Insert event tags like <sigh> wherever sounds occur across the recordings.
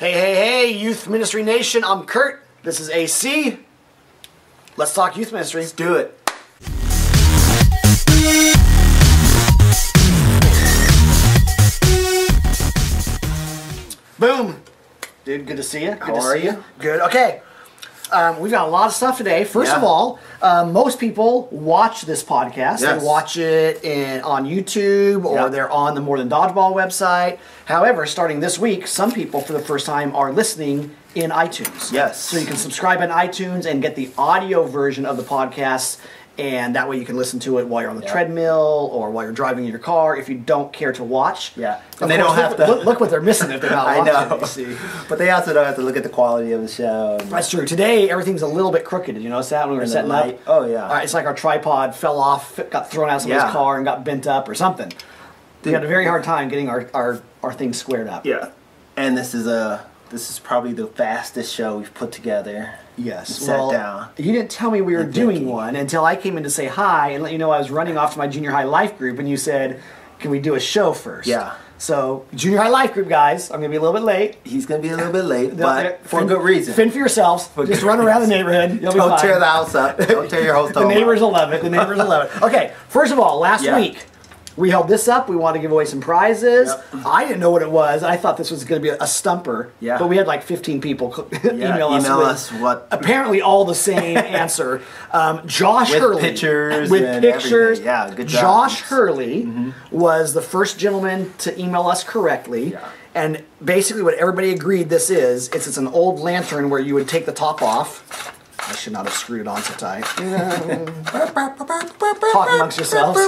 Hey, hey, hey, Youth Ministry Nation. I'm Kurt. This is AC. Let's talk youth ministry. Let's do it. Boom. Dude, good to see you. Good How to are see you? Good. Okay. Um, we've got a lot of stuff today. First of all, um, most people watch this podcast. Yes. They watch it in, on YouTube or Yeah. they're on the More Than Dodgeball website. However, starting this week, some people for the first time are listening in iTunes. Yes. So you can subscribe on iTunes and get the audio version of the podcast. And that way you can listen to it while you're on the Yeah. treadmill or while you're driving in your car if you don't care to watch. Yeah. Of And they course, don't have look, to- Look, look what they're missing if they're not <laughs> I watching. know. You see. But they also don't have to look at the quality of the show. That's true. Today everything's a little bit crooked. Did you notice that when we were setting up? oh, yeah. It's like our tripod fell off, got thrown out of somebody's Yeah. car, and got bent up or something. we had a very hard time getting our, our, our things squared up. Yeah. And this is a this is probably the fastest show we've put together. Yes. Sat well, down. You didn't tell me we were doing Vicky. one until I came in to say hi and let you know I was running off to my junior high life group, and you said, "Can we do a show first? Yeah. So junior high life group guys, I'm gonna be a little bit late. He's gonna be a little bit late, <laughs> but uh, for a fend- good reason. Fend for yourselves. Just run around the neighborhood. You'll be Don't fine. tear the house up. Don't tear your hotel <laughs> The neighbors up. will love it. The neighbors will love it. Okay, first of all, last Yeah. week we held this up. We wanted to give away some prizes. Yep. I didn't know what it was. I thought this was going to be a stumper. Yeah. But we had like 15 people <laughs> Yeah, email us. email us what- Apparently, all the same <laughs> answer. Um, Josh With Hurley. pictures With pictures. everything. Yeah, good job. Josh Hurley was the first gentleman to email us correctly. Yeah. And basically, what everybody agreed this is, it's, it's an old lantern where you would take the top off. I should not have screwed it on so tight. Talk amongst yourselves.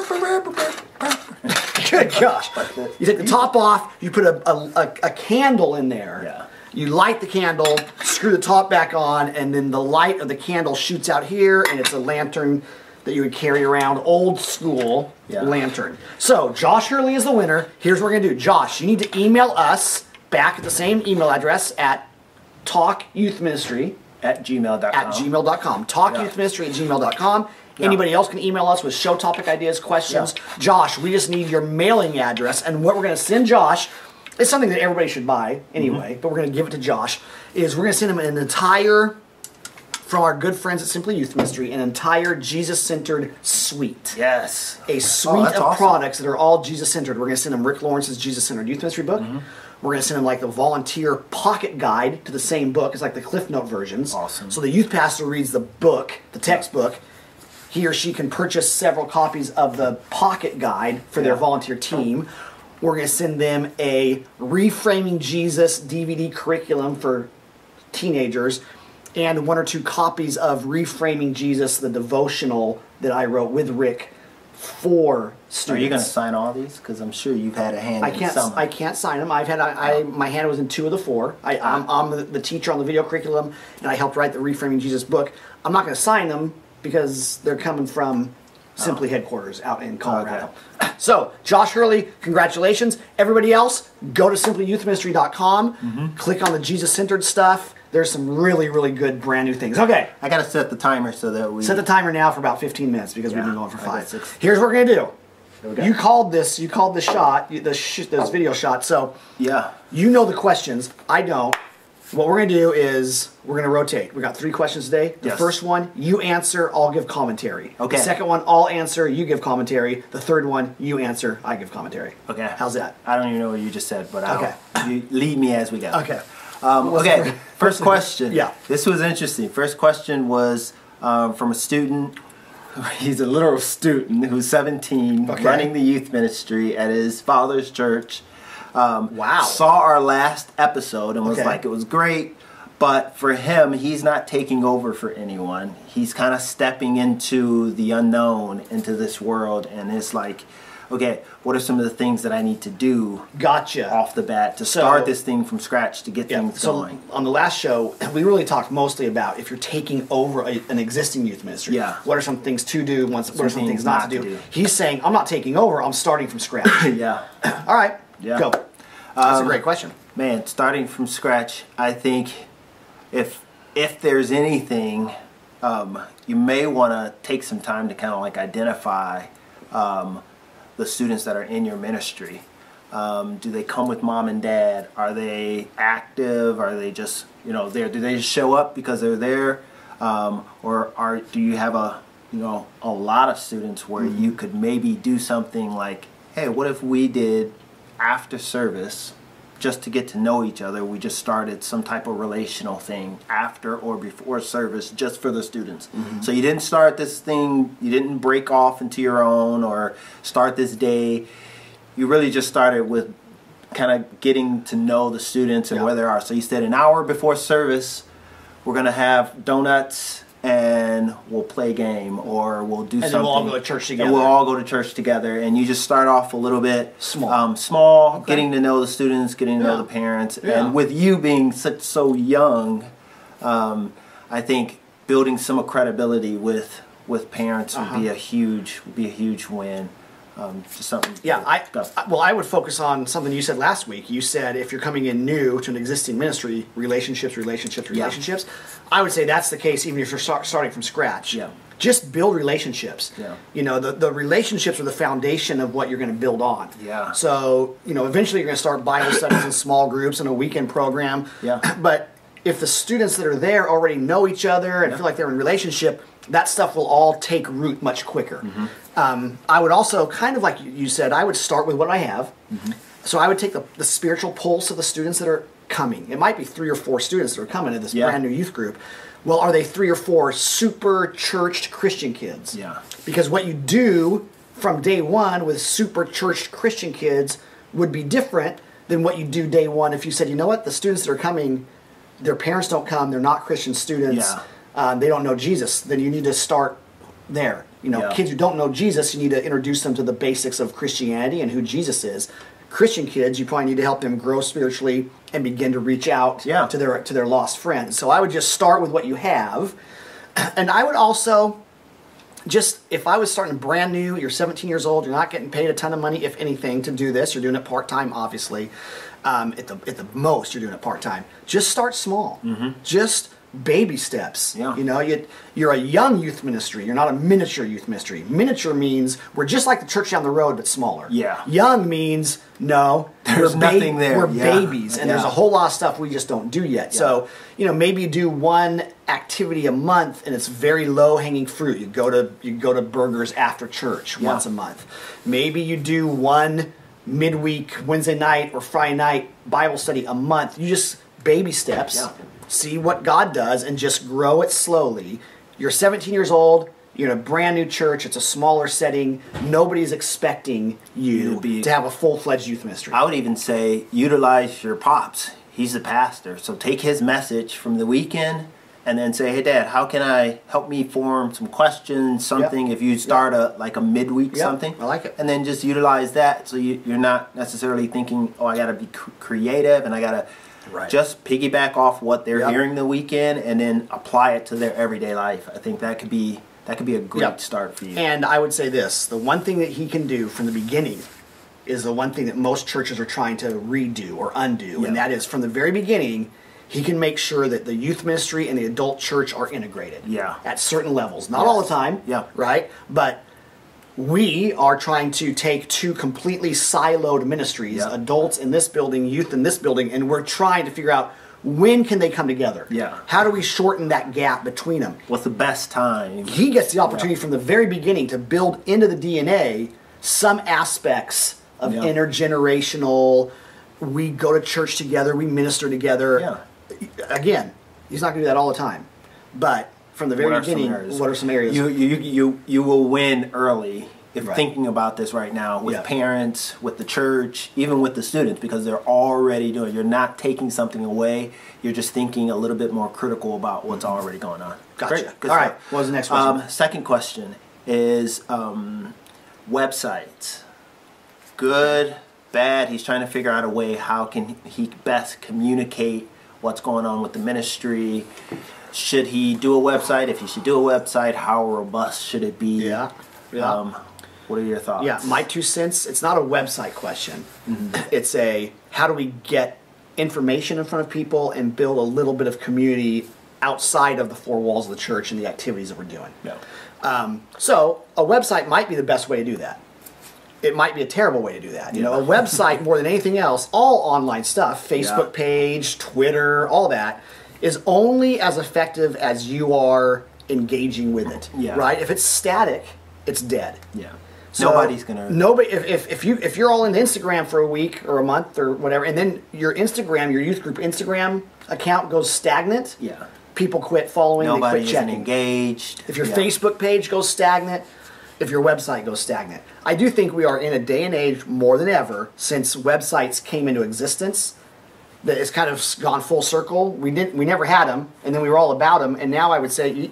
Good gosh. You take the top off, you put a, a, a, candle in there. Yeah. You light the candle, screw the top back on, and then the light of the candle shoots out here, and it's a lantern that you would carry around, old school Yeah. lantern. So, Josh Hurley is the winner. Here's what we're gonna do. Josh, you need to email us back at the same email address at talkyouthministry at gmail.com. at gmail.com. Talkyouthministry at gmail.com. Yeah. Anybody else can email us with show topic ideas, questions. Josh, we just need your mailing address. And what we're going to send Josh is something that everybody should buy anyway, Mm-hmm. but we're going to give it to Josh. Is we're going to send him an entire, from our good friends at Simply Youth Ministry, an entire Jesus centered suite Yes. a suite Oh, of awesome. products that are all Jesus centered. We're going to send him Rick Lawrence's Jesus centered youth ministry book. Mm-hmm. We're going to send them like the volunteer pocket guide to the same book. It's like the Cliff Note versions. Awesome. So the youth pastor reads the book, the textbook. He or she can purchase several copies of the pocket guide for their volunteer team. We're going to send them a Reframing Jesus DVD curriculum for teenagers and one or two copies of Reframing Jesus, the devotional that I wrote with Rick for students. Are you going to sign all these? Because I'm sure you've had a hand I can't. some. I can't sign them. I've had. I, I my hand was in two of the four. I, I'm, I'm the, the teacher on the video curriculum, and I helped write the Reframing Jesus book. I'm not going to sign them because they're coming from Simply headquarters out in Colorado. <clears throat> So, Josh Hurley, congratulations. Everybody else, go to simplyyouthministry.com, Mm-hmm. click on the Jesus centered stuff. There's some really, really good brand new things. Okay, I got to set the timer so that we. set the timer now for about 15 minutes because we've been going for five. six. Here's what we're gonna do. we. You called this. You called the shot. The sh- those video shots. So Yeah. you know the questions. I don't. What we're gonna do is we're gonna rotate. We got three questions today. The Yes. first one you answer, I'll give commentary. Okay. The second one I'll answer, you give commentary. The third one you answer, I give commentary. Okay. How's that? I don't even know what you just said, but I'll, Okay. you lead me as we go. Okay. Um, okay. First question. Yeah. This was interesting. First question was um, from a student. <laughs> He's a literal student who's 17, Okay. running the youth ministry at his father's church. Um, Wow. Saw our last episode and was Okay. like, it was great. But for him, he's not taking over for anyone. He's kind of stepping into the unknown, into this world, and it's like, okay, what are some of the things that I need to do Gotcha. off the bat to So- start this thing from scratch to get Yeah, things so going? on the last show, <laughs> we really talked mostly about if you're taking over a, an existing youth ministry. Yeah. What are some things to do? Once, what are some things things not, to, do? He's saying, I'm not taking over. I'm starting from scratch. <coughs> yeah. <coughs> All right. Yeah. Go. That's a Um, great question. Man, starting from scratch, I think if if there's anything, um, you may want to take some time to kind of like identify um, the students that are in your ministry. Um, do they come with mom and dad? Are they active? Are they just you know there? Do they just show up because they're there, um, or are do you have a you know a lot of students where you could maybe do something like, hey, what if we did after service? Just to get to know each other, we just started some type of relational thing after or before service, just for the students. Mm-hmm. So you didn't start this thing, you didn't break off into your own or start this day you really just started with kind of getting to know the students and Yeah. where they are. So you said an hour before service, we're gonna have donuts and we'll play a game or we'll do then something. we'll all go to church together. And we'll all go to church together. And you just start off a little bit Small. um, small, Okay. getting to know the students, getting to know the parents, Yeah. and with you being such so young, um, I think building some credibility with with parents would be Uh-huh. a huge would be a huge win. Um, just something. Yeah, I, I- well, I would focus on something you said last week. You said if you're coming in new to an existing ministry, relationships, relationships, Yeah. relationships. I would say that's the case even if you're start, starting from scratch. Yeah. Just build relationships. Yeah. You know, the, the relationships are the foundation of what you're going to build on. Yeah. So, you know, eventually you're going to start Bible <coughs> studies in small groups and a weekend program. Yeah. <coughs> But if the students that are there already know each other and Yeah. feel like they're in relationship, that stuff will all take root much quicker. Mm-hmm. Um, I would also, kind of like you- said, I would start with what I have. Mm-hmm. So I would take the, the spiritual pulse of the students that are coming. It might be three or four students that are coming to this Yeah. brand new youth group. Well, are they three or four super churched Christian kids? Yeah. Because what you do from day one with super churched Christian kids would be different than what you do day one if you said, you know what, the students that are coming, their parents don't come, they're not Christian students, Yeah. Um, they don't know Jesus. Then you need to start there. You know, Yeah. kids who don't know Jesus, you need to introduce them to the basics of Christianity and who Jesus is. Christian kids, you probably need to help them grow spiritually and begin to reach out Yeah. to their to their lost friends. So I would just start with what you have, <clears throat> and I would also just if I was starting brand new, you're 17 years old, you're not getting paid a ton of money, if anything, to do this. You're doing it part time, obviously. Um, at the at the most, you're doing it part time. Just start small. Just baby steps. Yeah. You know, you, you're a young youth ministry. You're not a miniature youth ministry. Miniature means we're just like the church down the road, but smaller. Yeah. Young means no. There's nothing there. We're Yeah. babies, and there's a whole lot of stuff we just don't do yet. So, you know, maybe you do one activity a month, and it's very low hanging fruit. You go to you go to burgers after church Yeah. once a month. Maybe you do one midweek Wednesday night or Friday night Bible study a month. You just baby steps. See what God does, and just grow it slowly. You're 17 years old. You're in a brand new church. It's a smaller setting. Nobody's expecting you to be- to have a full fledged youth ministry. I would even say utilize your pops. He's the pastor, so take his message from the weekend and then say, "Hey, Dad, how can I help me form some questions, something? If you start a like a midweek Yep, something, I like it. And then just utilize that, so you, you're not necessarily thinking, "Oh, I got to be cr- creative and I got to." Right. Just piggyback off what they're Yep. hearing the weekend and then apply it to their everyday life. I think that could be that could be a great Yep. start for you. And I would say this the one thing that he can do from the beginning is the one thing that most churches are trying to redo or undo, Yeah. and that is from the very beginning, he can make sure that the youth ministry and the adult church are integrated. Yeah. At certain levels. Not all the time. Yeah. Right? But we are trying to take two completely siloed ministries, Yeah. adults in this building, youth in this building, and we're trying to figure out when can they come together? Yeah. How do we shorten that gap between them? What's the best time? he gets the opportunity from the very beginning to build into the DNA some aspects of Yeah. intergenerational. We go to church together, we minister together. Yeah. Again, he's not going to do that all the time, but from the very What beginning, areas? what are some areas? You you you you will win early if Right. thinking about this right now with Yeah. parents, with the church, even with the students because they're already doing. You're not taking something away. You're just thinking a little bit more critical about what's already going on. Gotcha. Great. Good All stuff. What was the next question? Um, second question is um, websites. Good, bad. He's trying to figure out a way how can he best communicate what's going on with the ministry. Should he do a website? If he should do a website, how robust should it be? Yeah. Yeah. Um, what are your thoughts? Yeah, my two cents. It's not a website question. Mm-hmm. It's a how do we get information in front of people and build a little bit of community outside of the four walls of the church and the activities that we're doing. Yeah. Um, so a website might be the best way to do that. it might be a terrible way to do that. You know, a website more than anything else, all online stuff, Facebook Yeah. page, Twitter, all that, is only as effective as you are engaging with it. Yeah. Right? If it's static, it's dead. Yeah. So Nobody's gonna. Nobody. If, if, if you if you're all in Instagram for a week or a month or whatever, and then your Instagram, your youth group Instagram account goes stagnant. Yeah. People quit following. Nobody they quit checking. engaged. If your Yeah. Facebook page goes stagnant, if your website goes stagnant, I do think we are in a day and age more than ever since websites came into existence. That it's kind of gone full circle. We didn't, we never had them, and then we were all about them, and now I would say you,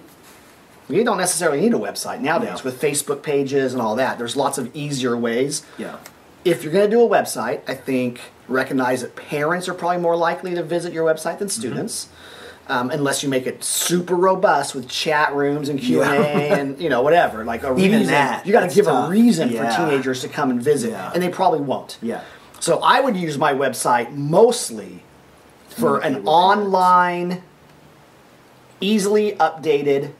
you don't necessarily need a website nowadays Yeah. with Facebook pages and all that. There's lots of easier ways. Yeah. If you're going to do a website, I think recognize that parents are probably more likely to visit your website than students, um, unless you make it super robust with chat rooms and Q and A Yeah. <laughs> and you know whatever. Like a Even reason, that, you got to give tough. a reason Yeah. for teenagers to come and visit, Yeah. and they probably won't. Yeah. So I would use my website mostly for an online, easily updated,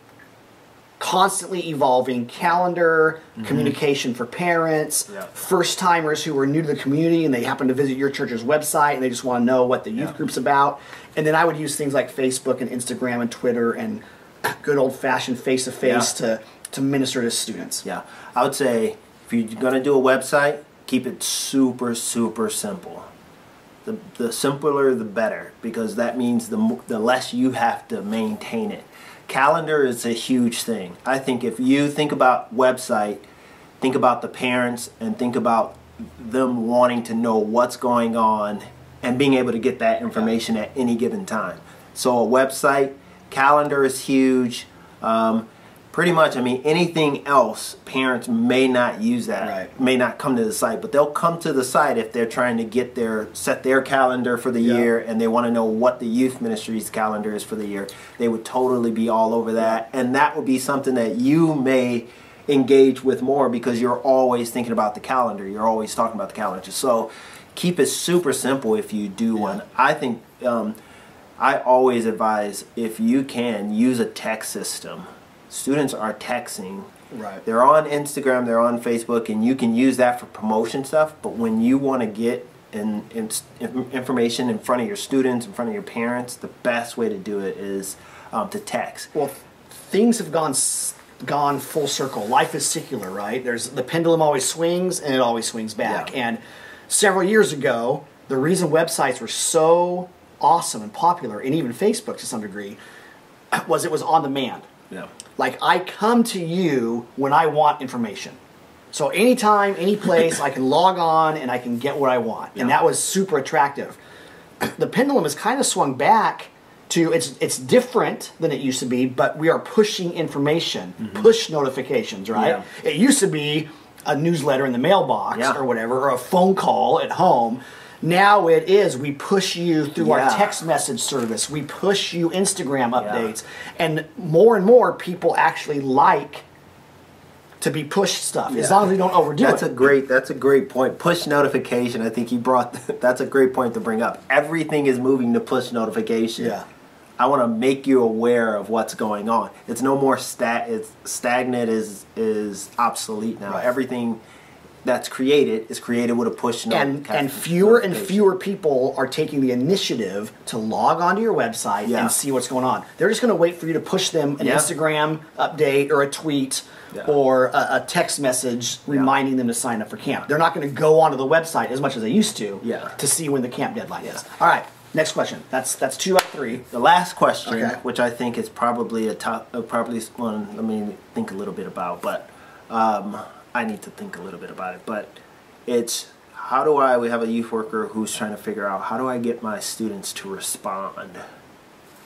constantly evolving calendar, communication for parents, Mm-hmm. Yeah. first timers who are new to the community and they happen to visit your church's website and they just want to know what the youth Yeah. group's about. And then I would use things like Facebook and Instagram and Twitter and <clears throat> good old fashioned face to face to to minister to students. Yeah, I would say if you're gonna do a website, keep it super super simple. The the simpler the better because that means the the less you have to maintain it. Calendar is a huge thing. I think if you think about website, think about the parents and think about them wanting to know what's going on and being able to get that information at any given time. So a website, calendar is huge. Um, pretty much, I mean, anything else, parents may not use that, Right. may not come to the site, but they'll come to the site if they're trying to get their set their calendar for the Yeah. year and they want to know what the youth ministry's calendar is for the year. They would totally be all over that, and that would be something that you may engage with more because you're always thinking about the calendar. You're always talking about the calendar. So keep it super simple if you do one. I think um, I always advise if you can use a text system. Students are texting. Right. They're on Instagram, they're on Facebook, and you can use that for promotion stuff. But when you want to get in, in, in- information in front of your students, in front of your parents, the best way to do it is um, to text. well things have gone gone full circle life is secular right there's the pendulum always swings and it always swings back Yeah. and several years ago the reason websites were so awesome and popular and even facebook to some degree <clears throat> was it was on demand Yeah. like i come to you when i want information so anytime any place i can <coughs> log on and i can get what i want and that was super attractive the pendulum has kind of swung back to it's it's different than it used to be, but we are pushing information, push notifications, right? Mm-hmm. Yeah. It used to be a newsletter in the mailbox Yeah. or whatever, or a phone call at home. Now it is we push you through our text message service, we push you Instagram Yeah. updates, and more and more people actually like to be pushed stuff as long as we don't overdo That's it. a great. That's a great point. Push notification. I think you brought. <laughs> That's a great point to bring up. Everything is moving to push notification. Yeah. I want to make you aware of what's going on. It's no more stat. It's stagnant. Is is obsolete now. Right. Everything that's created is created with a push and and fewer and fewer people are taking the initiative to log onto your website Yeah. and see what's going on. They're just going to wait for you to push them an Yeah. Instagram update or a tweet Yeah. or a, a text message reminding them to sign up for camp. They're not going to go onto the website as much as they used to to see when the camp deadline is. All right, next question. That's that's two out of three. The last question, Okay. which I think is probably a top, uh, probably one. Let me think a little bit about, but um, I need to think a little bit about it. But it's how do I? We have a youth worker who's trying to figure out how do I get my students to respond?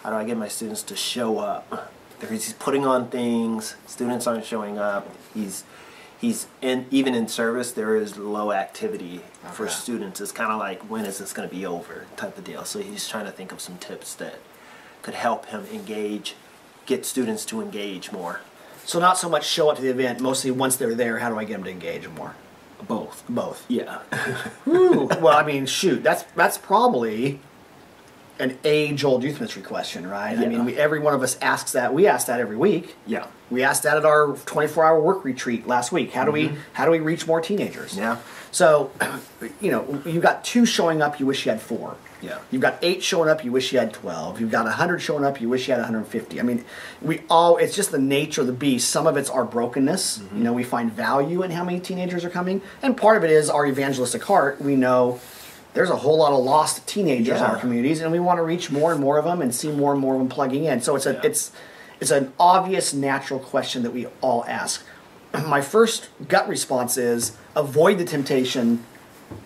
How do I get my students to show up? He's putting on things. Students aren't showing up. He's he's in even in service there is low activity for students. It's kind of like when is this going to be over type of deal. So he's trying to think of some tips that could help him engage, get students to engage more. So not so much show up to the event, mostly once they're there, how do I get them to engage more? Both. Both. Yeah. <laughs> Ooh, well, I mean, shoot, that's that's probably an age-old youth ministry question, right? I mean, we, every one of us asks that. We ask that every week. Yeah. We asked that at our 24-hour work retreat last week. How do we how do we reach more teenagers? Mm-hmm. Yeah. So, <clears throat> you know, you've got two showing up. You wish you had four. Yeah. You've got eight showing up. You wish you had twelve. You've got hundred showing up. You wish you had 150. I mean, we all. It's just the nature of the beast. Some of it's our brokenness. Mm-hmm. You know, we find value in how many teenagers are coming, and part of it is our evangelistic heart. We know. There's a whole lot of lost teenagers in our communities, and we want to reach more and more of them and see more and more of them plugging in. So it's a Yeah. it's it's an obvious, natural question that we all ask. <clears throat> My first gut response is avoid the temptation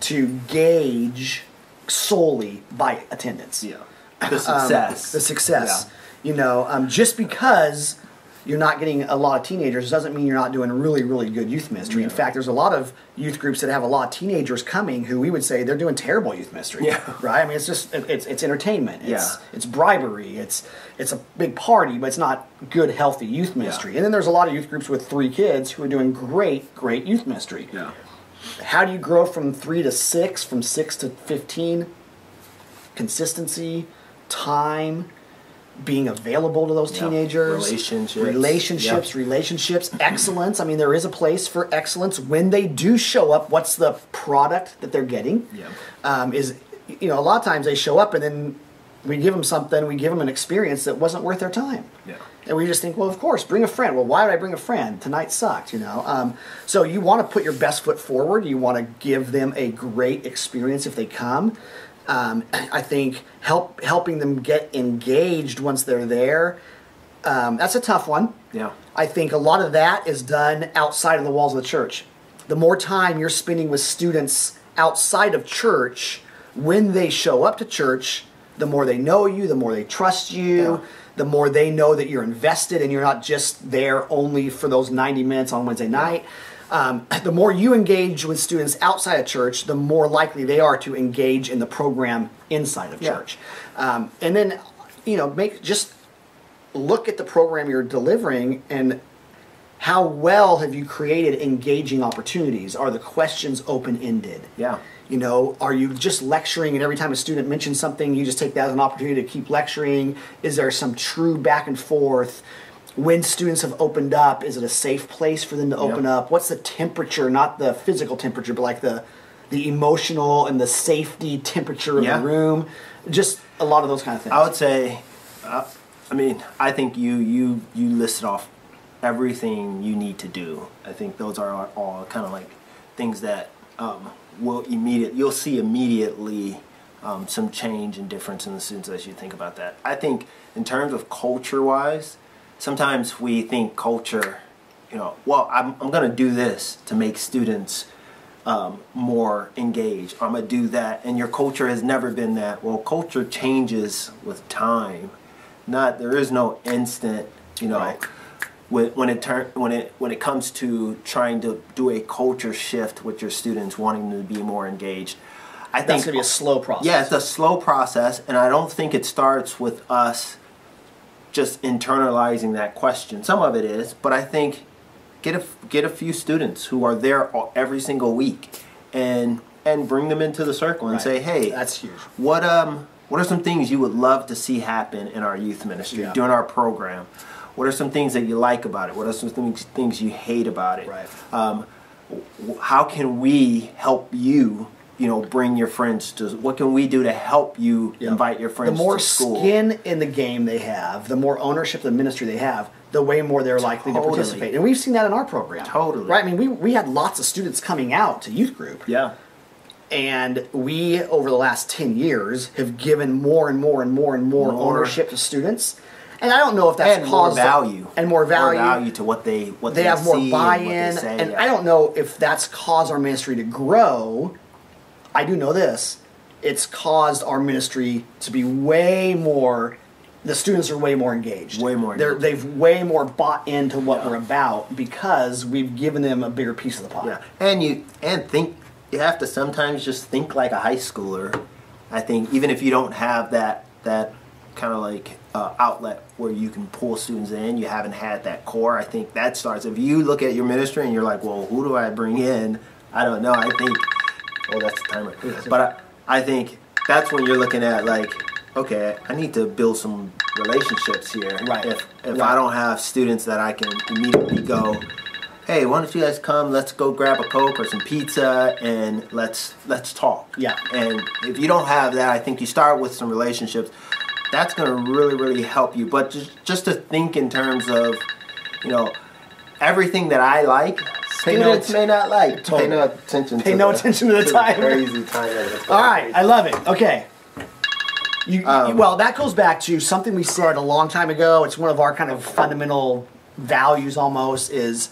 to gauge solely by attendance. Yeah. <laughs> The success. The success. You know, um, just because you're not getting a lot of teenagers doesn't mean you're not doing really, really good youth ministry. In fact, there's a lot of youth groups that have a lot of teenagers coming who we would say they're doing terrible youth ministry. Yeah. Right? I mean, it's just it- it's it's entertainment. It's Yeah. it's bribery. It's it's a big party, but it's not good, healthy youth ministry. And then there's a lot of youth groups with three kids who are doing great, great youth ministry. Yeah. How do you grow from three to six, from six to 15? Consistency, time, being available to those Yeah. teenagers, Relationships. relationships, relationships, excellence. I mean, there is a place for excellence when they do show up. What's the product that they're getting? Yeah. Um, is you know a lot of times they show up and then we give them something, we give them an experience that wasn't worth their time. Yeah. And we just think, well, of course, bring a friend. Well, why would I bring a friend? Tonight sucked, you know. Um, so you want to put your best foot forward. You want to give them a great experience if they come. Um, I think help helping them get engaged once they're there. Um, that's a tough one. Yeah. I think a lot of that is done outside of the walls of the church. The more time you're spending with students outside of church, when they show up to church, the more they know you, the more they trust you, Yeah. the more they know that you're invested and you're not just there only for those 90 minutes on Wednesday night. Um, the more you engage with students outside of church, the more likely they are to engage in the program inside of Yeah. church. Um, and then, you know, make just look at the program you're delivering and how well have you created engaging opportunities? Are the questions open ended? Yeah. You know, are you just lecturing and every time a student mentions something, you just take that as an opportunity to keep lecturing? Is there some true back and forth? When students have opened up, is it a safe place for them to open Yeah. up? What's the temperature, not the physical temperature, but like the the emotional and the safety temperature of Yeah. the room? Just a lot of those kind of things. I would say, uh, I mean, I think you you you listed off everything you need to do. I think those are all, all kind of like things that um, will immediate. You'll see immediately um, some change and difference in the students as you think about that. I think in terms of culture wise, sometimes we think culture. You know, well, I'm I'm gonna do this to make students um, more engaged. I'm gonna do that, and your culture has never been that. Well, culture changes with time. Not there is no instant. You know, Right. when, when it turn when it when it comes to trying to do a culture shift with your students, wanting them to be more engaged. I think going to be a slow process. yeah, it's a slow process, and I don't think it starts with us just internalizing that question. Some of it is, but I think get a get a few students who are there all- every single week, and and bring them into the circle and Right. say, hey, That's huge. What um what are some things you would love to see happen in our youth ministry Yeah. during our program? What are some things that you like about it? What are some things things you hate about it? Right. Um, how can we help you? You know, bring your friends to. What can we do to help you Yeah. invite your friends the more skin in the game they have, the more ownership of the ministry they have, the way more they're likely to participate. And we've seen that in our program. Totally. Right? I mean, we, we had lots of students coming out to youth group. yeah. And we, over the last 10 years, have given more and more and more and more, More. ownership to students. And I don't know if that's and more caused value. and more value. More value to what they what they they, have more and buy-in, what they say, and yeah. I don't know if that's caused our ministry to grow. I do know this: it's caused our ministry to be way more. The students are way more engaged. Way more They're, engaged. they've way more bought into what Yeah. we're about because we've given them a bigger piece of the pie. Yeah, and you and think you have to sometimes just think like a high schooler. I think even if you don't have that that kind of like uh, outlet where you can pull students in, you haven't had that core. I think that starts. If you look at your ministry and you're like, well, who do I bring in? I don't know. I think. Oh, that's the timer. But I, I think that's when you're looking at like, okay, I need to build some relationships here. Right. If if. I don't have students that I can immediately go, hey, why don't you guys come? Let's go grab a coke or some pizza and let's let's talk. Yeah. And if you don't have that, I think you start with some relationships. That's going to really really help you. But just just to think in terms of, you know, everything that I like, Pay no students att- may not like. Totally. Pay no attention. Pay to no the- attention to the time. Crazy. All right, I love it. Okay. You, you- Um, well, that goes back to something we said a long time ago. It's one of our kind of fundamental values almost is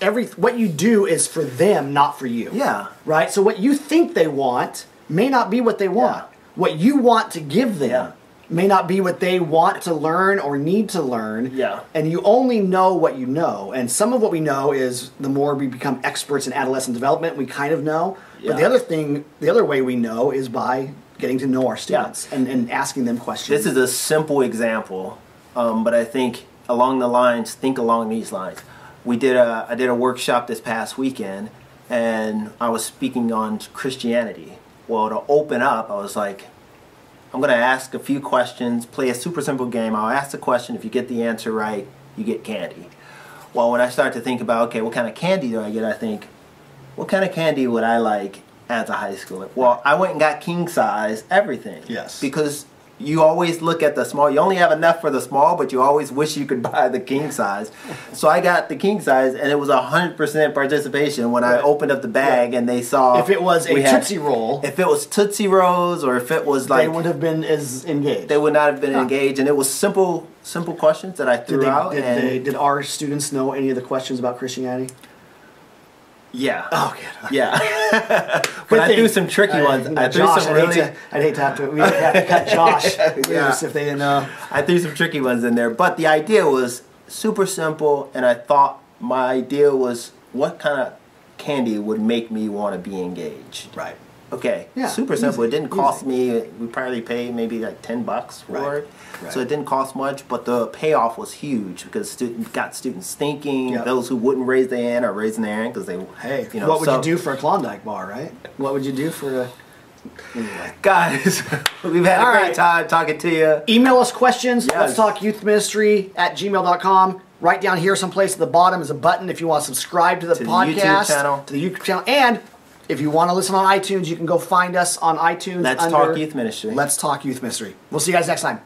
every what you do is for them, not for you. Yeah. Right? So what you think they want may not be what they want. Yeah. What you want to give them. May not be what they want to learn or need to learn. Yeah. And you only know what you know. And some of what we know is the more we become experts in adolescent development, we kind of know. But the other thing, the other way we know is by getting to know our students and, and asking them questions. This is a simple example, um, but I think along the lines, think along these lines. We did a I did a workshop this past weekend, and I was speaking on Christianity. Well, to open up, I was like, I'm going to ask a few questions, play a super simple game. I'll ask the question. If you get the answer right, you get candy. Well, when I start to think about, okay, what kind of candy do I get? I think, what kind of candy would I like as a high schooler? Well, I went and got king size everything. Yes. Because you always look at the small. You only have enough for the small, but you always wish you could <laughs> buy the king size. so I got the king size, and it was hundred percent participation when I opened up the bag and they saw if it was a had- Tootsie Roll, If it was Tootsie Rolls, or if it was like they would have been as engaged. they would not have been Huh. engaged, and it was simple, simple questions that I threw did, they, out. did, and they, did our students know any of the questions about Christianity? Yeah, Oh, good. yeah. <laughs> But I threw some tricky I- ones. I threw Josh, some I'd hate really, to, I'd hate to have to. We'd have to cut <laughs> Josh Yeah. if they didn't know. I threw some tricky ones in there. But the idea was super simple, and I thought my idea was what kind of candy would make me want to be engaged. Right. Okay, Yeah, super simple. easy, it didn't cost easy. me. We probably paid maybe like ten bucks for Right, it, right. so it didn't cost much. But the payoff was huge because student got students thinking. Yep. Those who wouldn't raise their hand are raising their hand because they. Hey, you know, what would so- you do for a Klondike bar, right? What would you do for a. Anyway. guys? <laughs> we've had a All great right. time talking to you. Email us questions. Yes. Let's talk youth ministry at gmail.com. Right down here, someplace at the bottom, is a button if you want to subscribe to the To the podcast, YouTube channel. to the YouTube channel, and if you want to listen on iTunes, you can go find us on iTunes. Let's talk youth ministry. Let's talk youth ministry. We'll see you guys next time.